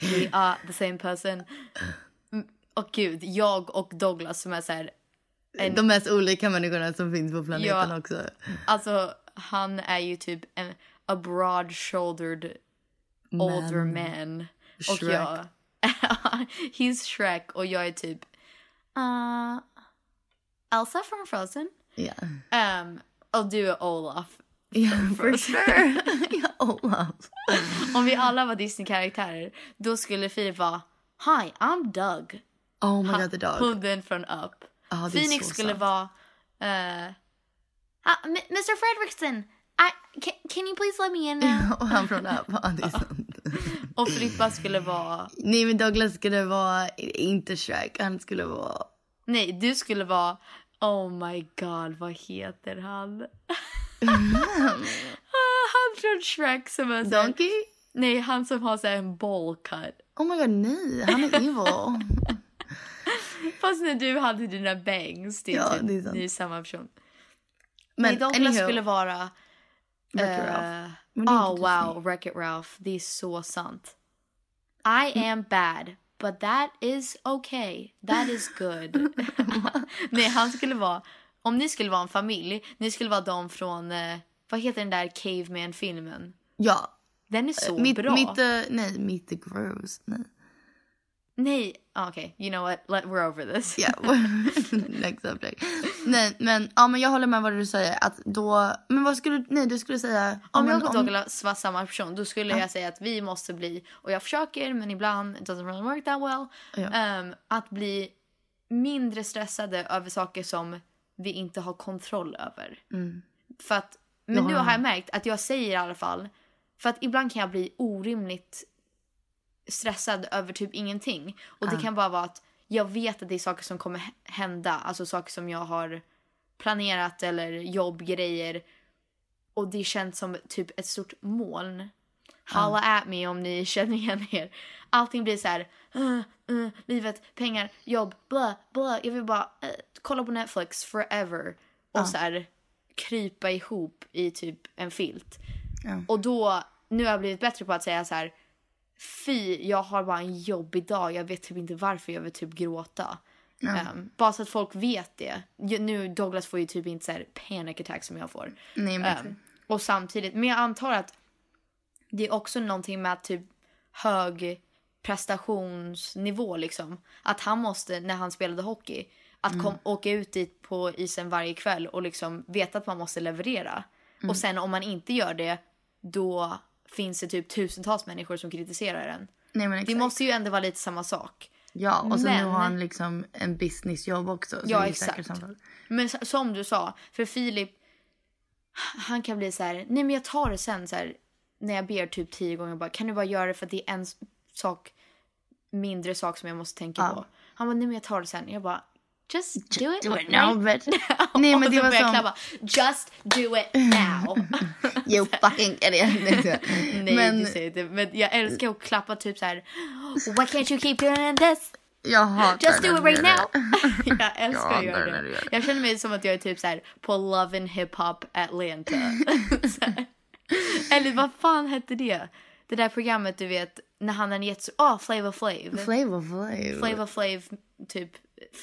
We are the same person. Mm, Och gud, jag och Douglas som är så här... En, De mest olika människorna som finns på planeten Ja. också. Alltså, han är ju typ en a broad-shouldered older man. Och Shrek. jag... He's Shrek och jag är typ... Uh, Elsa från Frozen. Ja. Um, och du är Olaf. Ja, for sure. ja, Olaf. Om vi alla var Disney-karaktärer, då skulle Filip vara Hi, I'm Doug. Oh my god, the dog. Hunden från Up. Är Phoenix skulle vara uh, ah, M- Mr Fredrickson, I, can, can you please let me in now? Och han från App. Ja, det är sant. och Filippa skulle vara... Nej, men Douglas skulle vara inte Shrek. Han skulle vara... Nej, du skulle vara... Oh my god, vad heter han? Han från Shrek som är Donkey? Nej, han som har så en bowl cut. Oh my god, nej. Han är evil. Fast när du hade dina bangs, det är, Ja, typ, det är sant. ni är samma person. Men Nej, Douglas anyhow, skulle vara... Wreck-It eh, Ralph. Oh wow, Wreck-It Ralph. Det är så sant. I Mm. am bad, but that is okay. That is good. Nej, han skulle vara... Om ni skulle vara en familj, ni skulle vara de från... Eh, vad heter den där Caveman-filmen? Ja. Den är så mitt, bra. Mitt, eh, nej, Meet the Groves. Nej. Nej, ah, okej. You know what? Let, we're over this. Ja, next subject. Nej, men, ja, men jag håller med vad du säger. Att då, men vad skulle du, nej du skulle säga. Om jag och Douglas var samma person då skulle jag säga att vi måste bli, och jag försöker men ibland it doesn't really work that well, Ja. ehm, att bli mindre stressade över saker som vi inte har kontroll över. För att, men Mm. Ja. nu har jag märkt att jag säger i alla fall, för att ibland kan jag bli orimligt stressad över typ ingenting. Och det kan bara vara att jag vet att det är saker som kommer hända, alltså saker som jag har planerat eller jobbgrejer. Och det känns som typ ett stort moln. Holla at me om ni känner igen er. Allting blir så här, uh, uh, livet, pengar, jobb, bla bla. Jag vill bara uh, kolla på Netflix forever. Och så här krypa ihop i typ en filt. Och då, nu har jag blivit bättre på att säga så här, fy, jag har bara en jobbig dag. Jag vet typ inte varför jag vill typ gråta. Ehm, bara så att folk vet det. Nu Douglas får ju typ inte så här panic attack som jag får. Nej, men Ehm, och samtidigt, men jag antar att det är också någonting med att typ hög prestationsnivå liksom. Att han måste, när han spelade hockey, att kom, åka ut dit på isen varje kväll och liksom veta att man måste leverera. Och sen om man inte gör det, då finns det typ tusentals människor som kritiserar en. nej, men Det exakt. måste ju ändå vara lite samma sak. Ja, och så Men- nu har han liksom en businessjobb också. Så Ja, det exakt. Men som du sa, för Filip, han kan bli så här, nej men jag tar det sen så här, när jag ber typ tio gånger bara, kan du bara göra det för att det är en sak, mindre sak som jag måste tänka Ja. på. Han bara, nej men jag tar det sen. Jag bara, just do it, do it now, bitch. Nej, men det var som- klappa, just do it now. You fucking idiot. nej, men du säger inte. Men jag älskar att klappa typ så här, why can't you keep doing this? jag hatar Just do it right now. jag älskar Jag att göra det. det. Jag känner mig som att jag är typ så här på Love and Hip Hop Atlanta. Eller vad fan hette det? Det där programmet du vet när han är jätte... Åh, oh, Flavor Flav. Flavor Flav. Flavor Flav typ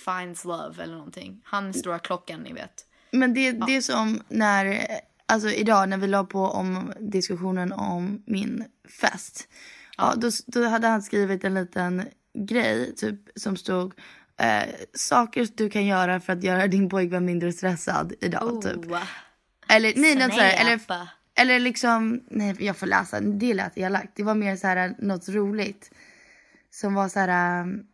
finds love eller någonting. Han stora klockan ni vet. Men det, det är som när, alltså idag när vi la på om diskussionen om min fest. Ja. då, då hade han skrivit en liten grej typ som stod eh, saker du kan göra för att göra din pojkvän mindre stressad idag typ. Oh, Eller nej, något så här, eller, eller liksom, nej jag får läsa, det lät elakt. Det var mer så här något roligt. Som var så här, um,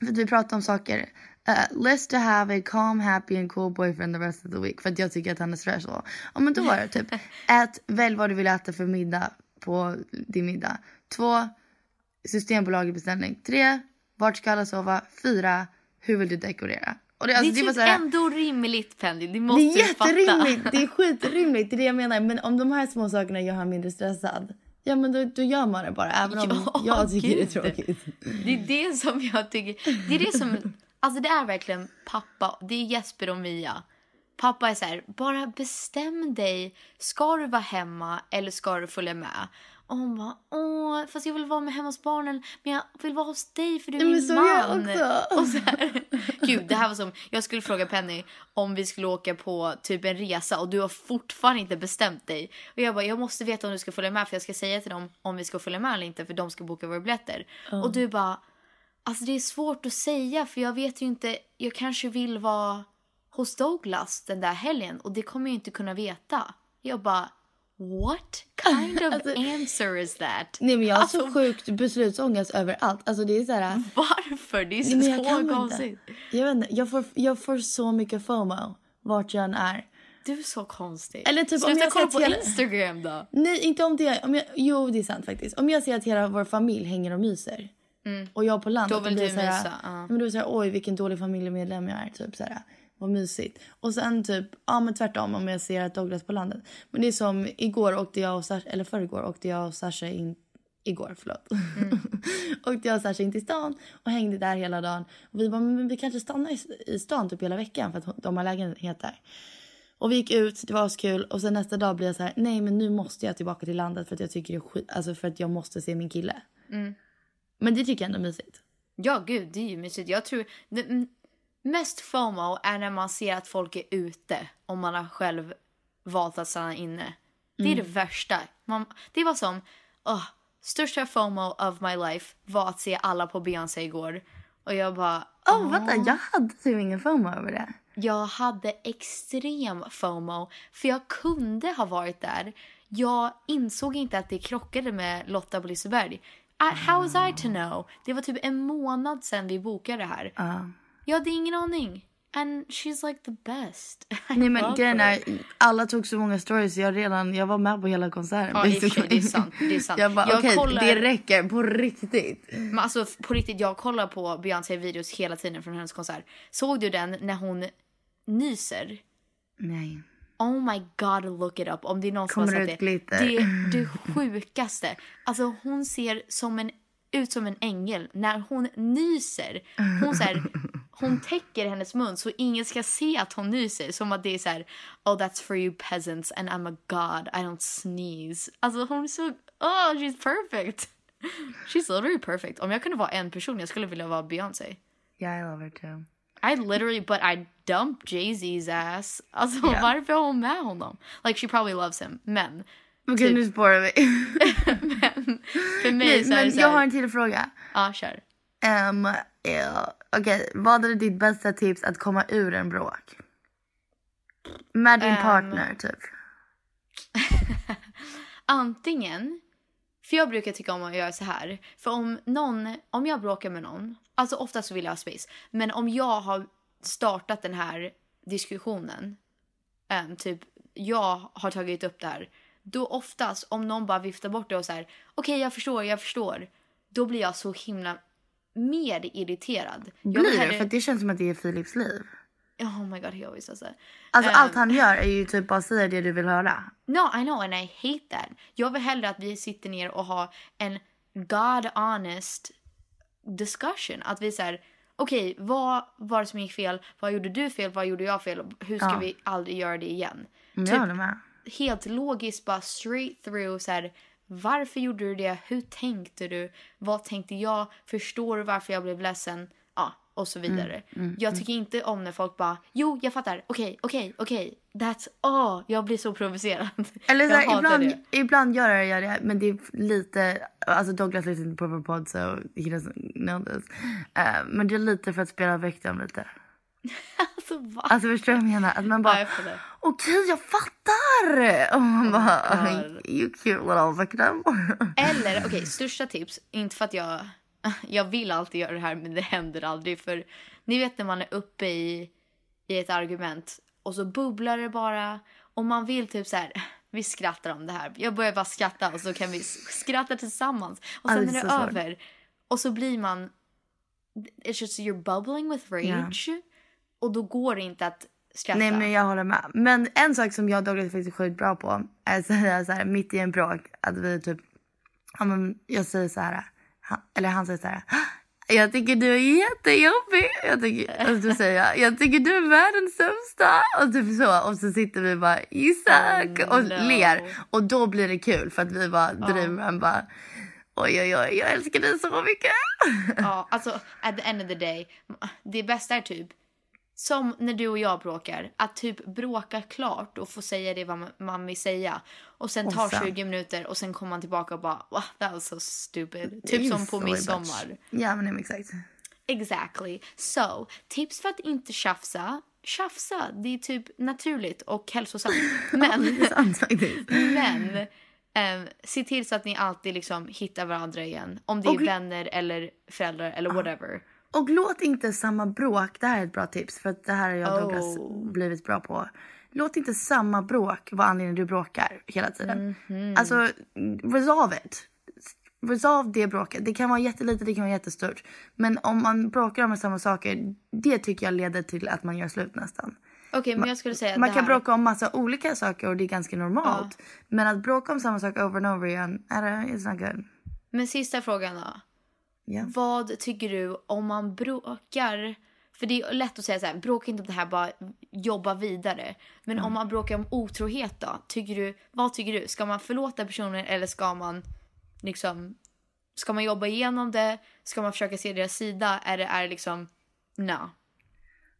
för att vi pratade om saker. Uh, list to have a calm, happy and cool boyfriend the rest of the week. För att jag tycker att han är stressad. Ja men då var det typ, ät, välj vad du vill äta för middag på din middag. Två, Systembolaget beställning. Tre, vart ska alla sova? Fyra, hur vill du dekorera? Det, alltså, det är var typ så här- ändå rimligt Penny. Det det måste är du fatta. jätterimligt. Det är skitrimligt. Det är det jag menar. Men om de här små sakerna gör han mindre stressad. Ja men då, då gör man det bara. Även om Ja, jag tycker det är gud. tråkigt. Det är det som jag tycker. Det är det som, alltså det är verkligen pappa. Det är Jesper och Mia. Pappa är så här, bara bestäm dig. Ska du vara hemma eller ska du följa med? Och hon bara, åh, fast jag vill vara med hemma hos barnen. Men jag vill vara hos dig för du är men min så är jag man. också. Och så här, gud, det här var som, jag skulle fråga Penny om vi skulle åka på typ en resa och du har fortfarande inte bestämt dig. Och jag bara, jag måste veta om du ska följa med för jag ska säga till dem om vi ska följa med eller inte för de ska boka våra biljetter. Och du bara, Alltså det är svårt att säga för jag vet ju inte, jag kanske vill vara hos Douglas den där helgen och det kommer jag inte kunna veta. Jag bara, what kind of answer is that? Alltså, Nej men jag har Alltså, så sjukt beslutsångest över allt. Alltså det är så här. Varför? Det är Nej, men jag så konstigt. Jag vet inte. Jag får, jag får så mycket FOMO vart jag än är. Du är så konstig. Eller typ om Sluta jag kolla på hela- Instagram då. Nej, inte om det. Om jag, jo, det är sant faktiskt. Om jag ser att hela vår familj hänger och myser. Och jag på landet. Mm. Då vill du så mysa, ja. Men då är det så här, oj vilken dålig familjemedlem jag är. Typ så här, vad mysigt. Och sen typ, ja men tvärtom om jag ser att Douglas på landet. Men det är som igår åkte jag och Sasha, eller förrgår åkte jag och Sasha in, igår förlåt. Mm. åkte jag och Sasha in till stan och hängde där hela dagen. Och vi bara, men vi kanske stannar i, i stan typ hela veckan för att de har lägenhet där. Och vi gick ut, det var kul och sen nästa dag blev jag så här, nej men nu måste jag tillbaka till landet för att jag tycker det är skit, alltså för att jag måste se min kille. Mm. Men det tycker jag ändå är mysigt. Ja, gud, det är ju mysigt. Jag tror det mm, mest FOMO är när man ser att folk är ute och man har själv valt att stanna inne. Det är Mm. det värsta. Man, det var som, åh, största FOMO of my life var att se alla på Beyoncé igår. Och jag bara, Åh oh, vänta, jag hade typ ingen FOMO över det. jag hade extrem FOMO för jag kunde ha varit där. Jag insåg inte att det krockade med Lotta på Liseberg. I, how was I to know? Det var typ en månad sedan vi bokade det här. Ja. Jag hade ingen aning. And she's like the best. I Nej men grejen är, alla tog så många stories jag redan, jag var med på hela konserten. Ja, basically. det är sant, det är sant. Jag bara okej, kollar- det räcker på riktigt. Men alltså på riktigt, jag kollar på Beyoncé-videos hela tiden från hennes konsert. Såg du den när hon nyser? Nej. Oh my god, look it up. Om det är någon som Kommer har det sett det. glitter? Det är det sjukaste. Alltså hon ser som en, ut som en ängel när hon nyser. Hon, så här, hon täcker hennes mun så ingen ska se att hon nyser. Som att det är så här, oh that's for you peasants and I'm a god, I don't sneeze. Alltså hon är så, oh she's perfect. She's literally perfect. Om jag kunde vara en person, jag skulle vilja vara Beyoncé. Yeah I love her too. I literally, but I dumped Jay-Z's ass. Alltså Yeah. varför är hon med honom? Like she probably loves him. Men Okej Typ. nu spårar vi. för mig Nej, så är det men så jag här, har en till fråga. Ja, kör. Um, ja, Okej, vad är ditt bästa tips att komma ur en bråk? Med din Ehm. partner typ. Antingen, för jag brukar tycka om att göra så här. För om någon, om jag bråkar med någon, Alltså oftast så vill jag ha space. Men om jag har startat den här diskussionen, em, typ jag har tagit upp det här, då oftast om någon bara viftar bort det och så här, okej jag förstår, jag förstår, då blir jag så himla mer irriterad. Jag Blir vill det? hellre- För det känns som att det är Philips liv. Oh my god, he always does that. Alltså Em, allt han gör är ju typ bara säga det du vill höra. No, I know and I hate that. Jag vill hellre att vi sitter ner och har en God honest discussion. Att vi säger, okej, vad var det som gick fel? Vad gjorde du fel? Vad gjorde jag fel? Hur ska Ja. vi aldrig göra det igen? Mm, Typ Jag håller med. helt logiskt, bara straight through. Så här, varför gjorde du det? Hur tänkte du? Vad tänkte jag? Förstår du varför jag blev ledsen? Ja, och så vidare. mm, jag mm. tycker inte om när folk bara, jo, jag fattar. Okej, okej, okej. That's, oh, jag blir så provocerad. Eller så jag här, ibland, det. ibland gör jag det, men det är lite... Alltså Douglas lyssnar inte på vår podd så he doesn't know this. Eh, men det är lite för att spela victim lite. Alltså va? Alltså förstår du vad jag menar? Att man bara, okej jag fattar! Och man bara, God. you cute little victim. Eller, okej, största tips. Inte för att jag... Jag vill alltid göra det här, men det händer aldrig. För ni vet när man är uppe i, i ett argument och så bubblar det bara. Och man vill typ så här... Vi skrattar om det här. Jag börjar bara skratta och så kan vi skratta tillsammans. Och sen det är det över. Och så blir man... It's just you're bubbling with rage. Och då går det inte att skratta. Nej men jag håller med. Men en sak som jag och Douglas är faktiskt sjukt bra på är att säga så här mitt i en bråk att vi typ, ja men jag säger så här, han, eller han säger så här. Jag tycker du är jättejobbig. Jag tycker, och då säger jag, jag tycker du är världens sämsta. Och typ så. Och så sitter vi bara, Isak! Oh, och no. ler. Och då blir det kul för att vi bara Ja. driver bara, oj oj oj, jag älskar dig så mycket. Ja, alltså at the end of the day. Det bästa är typ som när du och jag bråkar. Att typ bråka klart och få säga det vad man- vill säga. Och sen Och tar sen- 20 minuter och sen kommer man tillbaka och bara wow, that was so stupid. Typ som på midsommar. Ja men exakt. Exactly. So, tips för att inte tjafsa. Tjafsa, det är typ naturligt och hälsosamt. Men, men ehm, se till så att ni alltid liksom hittar varandra igen. Om det är Och- vänner eller föräldrar eller whatever. Och låt inte samma bråk, det här är ett bra tips för att det här har jag och Douglas Oh. blivit bra på. Låt inte samma bråk vara anledningen du bråkar hela tiden. Mhm. Alltså, resolve it. Resolve det bråket. Det kan vara jättelitet, det kan vara jättestort. Men om man bråkar om samma saker, det tycker jag leder till att man gör slut nästan. Okej, men jag skulle säga Man det kan bråka om massa olika saker och det är ganska normalt. Men att bråka om samma sak over and over igen, är det- it's not good. Men sista frågan då. Ja. Vad tycker du om man bråkar? För det är lätt att säga så här, bråka inte om det här, bara jobba vidare. Men om man bråkar om otrohet då? Tycker du, vad tycker du? Ska man förlåta personen eller ska man liksom, ska man jobba igenom det? Ska man försöka se deras sida? Eller är det liksom, no.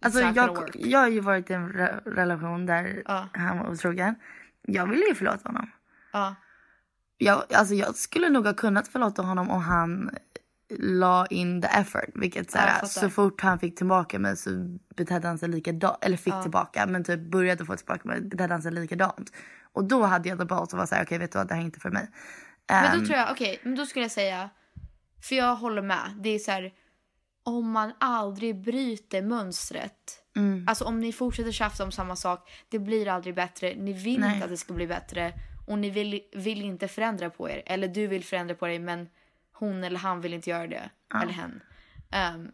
Alltså jag, jag har ju varit i en re- relation där han var otrogen. Jag ville ju förlåta honom. Ja. Jag, alltså jag skulle nog ha kunnat förlåta honom om han la in the effort. Vilket så, här, så fort han fick tillbaka mig så betedde han sig likadant. Eller fick Ja. tillbaka men typ började få tillbaka mig betedde han sig likadant. Och då hade jag the balls och var såhär okej vet du vad det här är inte för mig. Men Ehm, då tror jag, okej, men då skulle jag säga, för jag håller med. Det är så här, om man aldrig bryter mönstret. Mm. Alltså om ni fortsätter tjafsa om samma sak, det blir aldrig bättre. Ni vill Nej. inte att det ska bli bättre. Och ni vill, vill inte förändra på er. Eller du vill förändra på dig men hon eller han vill inte göra det. Ja. Eller hen. Ehm,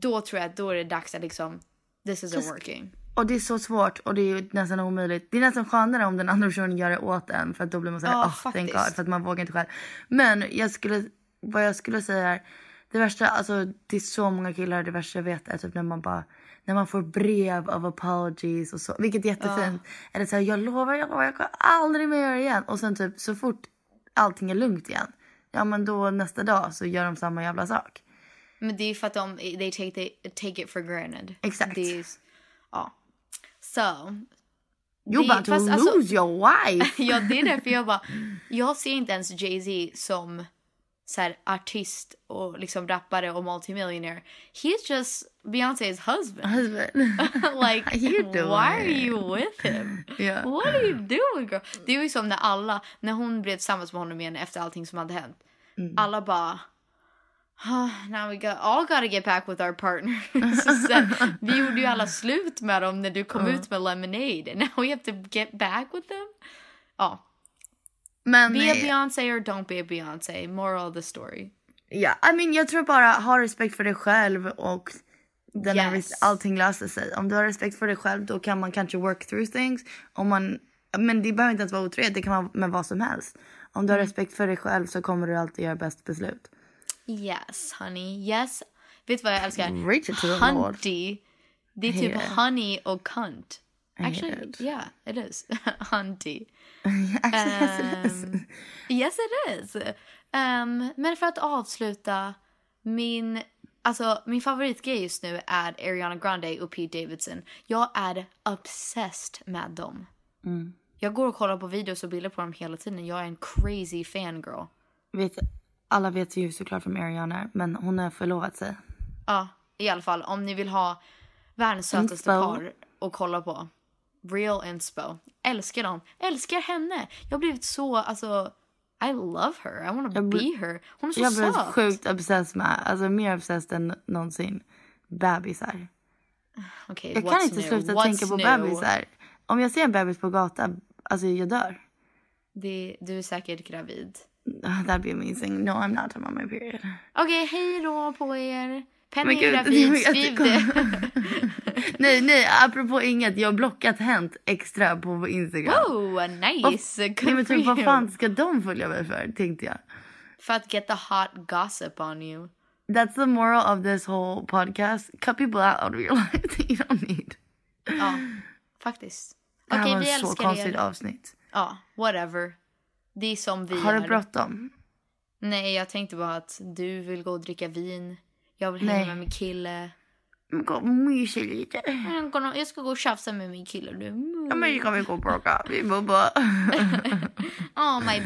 då tror jag att då är det dags att liksom, this isn't working. Och det är så svårt och det är nästan omöjligt. Det är nästan skönare om den andra personen gör det åt en för att då blir man såhär, Ja, oh, thank. God, för att man vågar inte själv. Men jag skulle, vad jag skulle säga är, det värsta, alltså det är så många killar, det värsta jag vet är typ när man bara, när man får brev av apologies och så, vilket är jättefint. Eller såhär, jag lovar, jag lovar, jag kommer aldrig mer göra det igen. Och sen typ så fort allting är lugnt igen, ja men då nästa dag så gör de samma jävla sak. Men det är för att de, they take, they take it for granted. Exakt. Det är, ja. So. Det- about to fast lose alltså- your wife. ja, det är därför jag bara... Jag ser inte ens Jay-Z som så här, artist och liksom rappare och multimillionaire. He's just Beyoncé's husband. Husband. like, why are you with him? Ja. What are you doing girl? Det är ju som när alla, när hon blev tillsammans med honom igen efter allting som hade hänt. Mm. Alla bara... Now we got, all gotta get back with our partners. Sen, vi gjorde ju alla slut med dem när du kom ut med Lemonade. Now we have to get back with them. Ja. Men, Be a eh, Beyoncé or don't be a Beyoncé. Moral of the story. Ja, I mean, jag tror bara ha respekt för dig själv och den här, Yes. allting löser sig. Om du har respekt för dig själv då kan man kanske work through things. Om man, men det behöver inte ens vara otrohet, det kan vara med vad som helst. Om du har respekt för dig själv så kommer du alltid göra bäst beslut. Yes, honey. Yes. Vet du vad jag älskar? To Lord. Hunty. Det är typ honey och cunt. I Actually, it. yeah, it is. Hunty. Actually, yes, it is. Um, yes it is. Um, men för att avsluta, min, alltså, min favoritgrej just nu är Ariana Grande och Pete Davidson. Jag är obsessed med dem. Mm. Jag går och kollar på videos och bilder på dem hela tiden. Jag är en crazy fangirl. Vet, alla vet ju såklart vem Ariana är, men hon har förlovat sig. Ja, i alla fall om ni vill ha världens sötaste par att kolla på. Real inspo. Älskar dem. Älskar henne. Jag har blivit så, alltså, I love her. I wanna be blir- her. Hon är så Jag blev söt. sjukt obsessed med, alltså mer obsessed än någonsin, bebisar. Okej, Jag kan inte new? sluta What's tänka på new? bebisar. Om jag ser en bebis på gatan, alltså jag dör. Det, du är säkert gravid. That'd be amazing. No, I'm not. I'm on my period. Okej, hej då på er. Penny gud, gravid, nej, nej, apropå inget. Jag har blockat Hänt extra på vår Instagram. Oh, nice. Good Nej, men typ, vad fan ska de följa mig för, tänkte jag. För att get the hot gossip on you. That's the moral of this whole podcast. Cut people out of your life that you don't need. Ja, faktiskt. Det här var ett så konstigt er. avsnitt. Ja, whatever. Det är som vi Har du bråttom? Nej, jag tänkte bara att du vill gå och dricka vin. Jag vill hänga Nej. med min kille. Men Gå och mysa lite. Jag ska gå- och tjafsa med min kille. Du. Ja, men kan vi gå och bråka? Vi bubba. Oh my.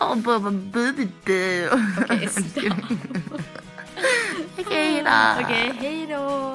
Åh, bubba, bubba, du. Okej, stopp. Okej då. Okej, hej då.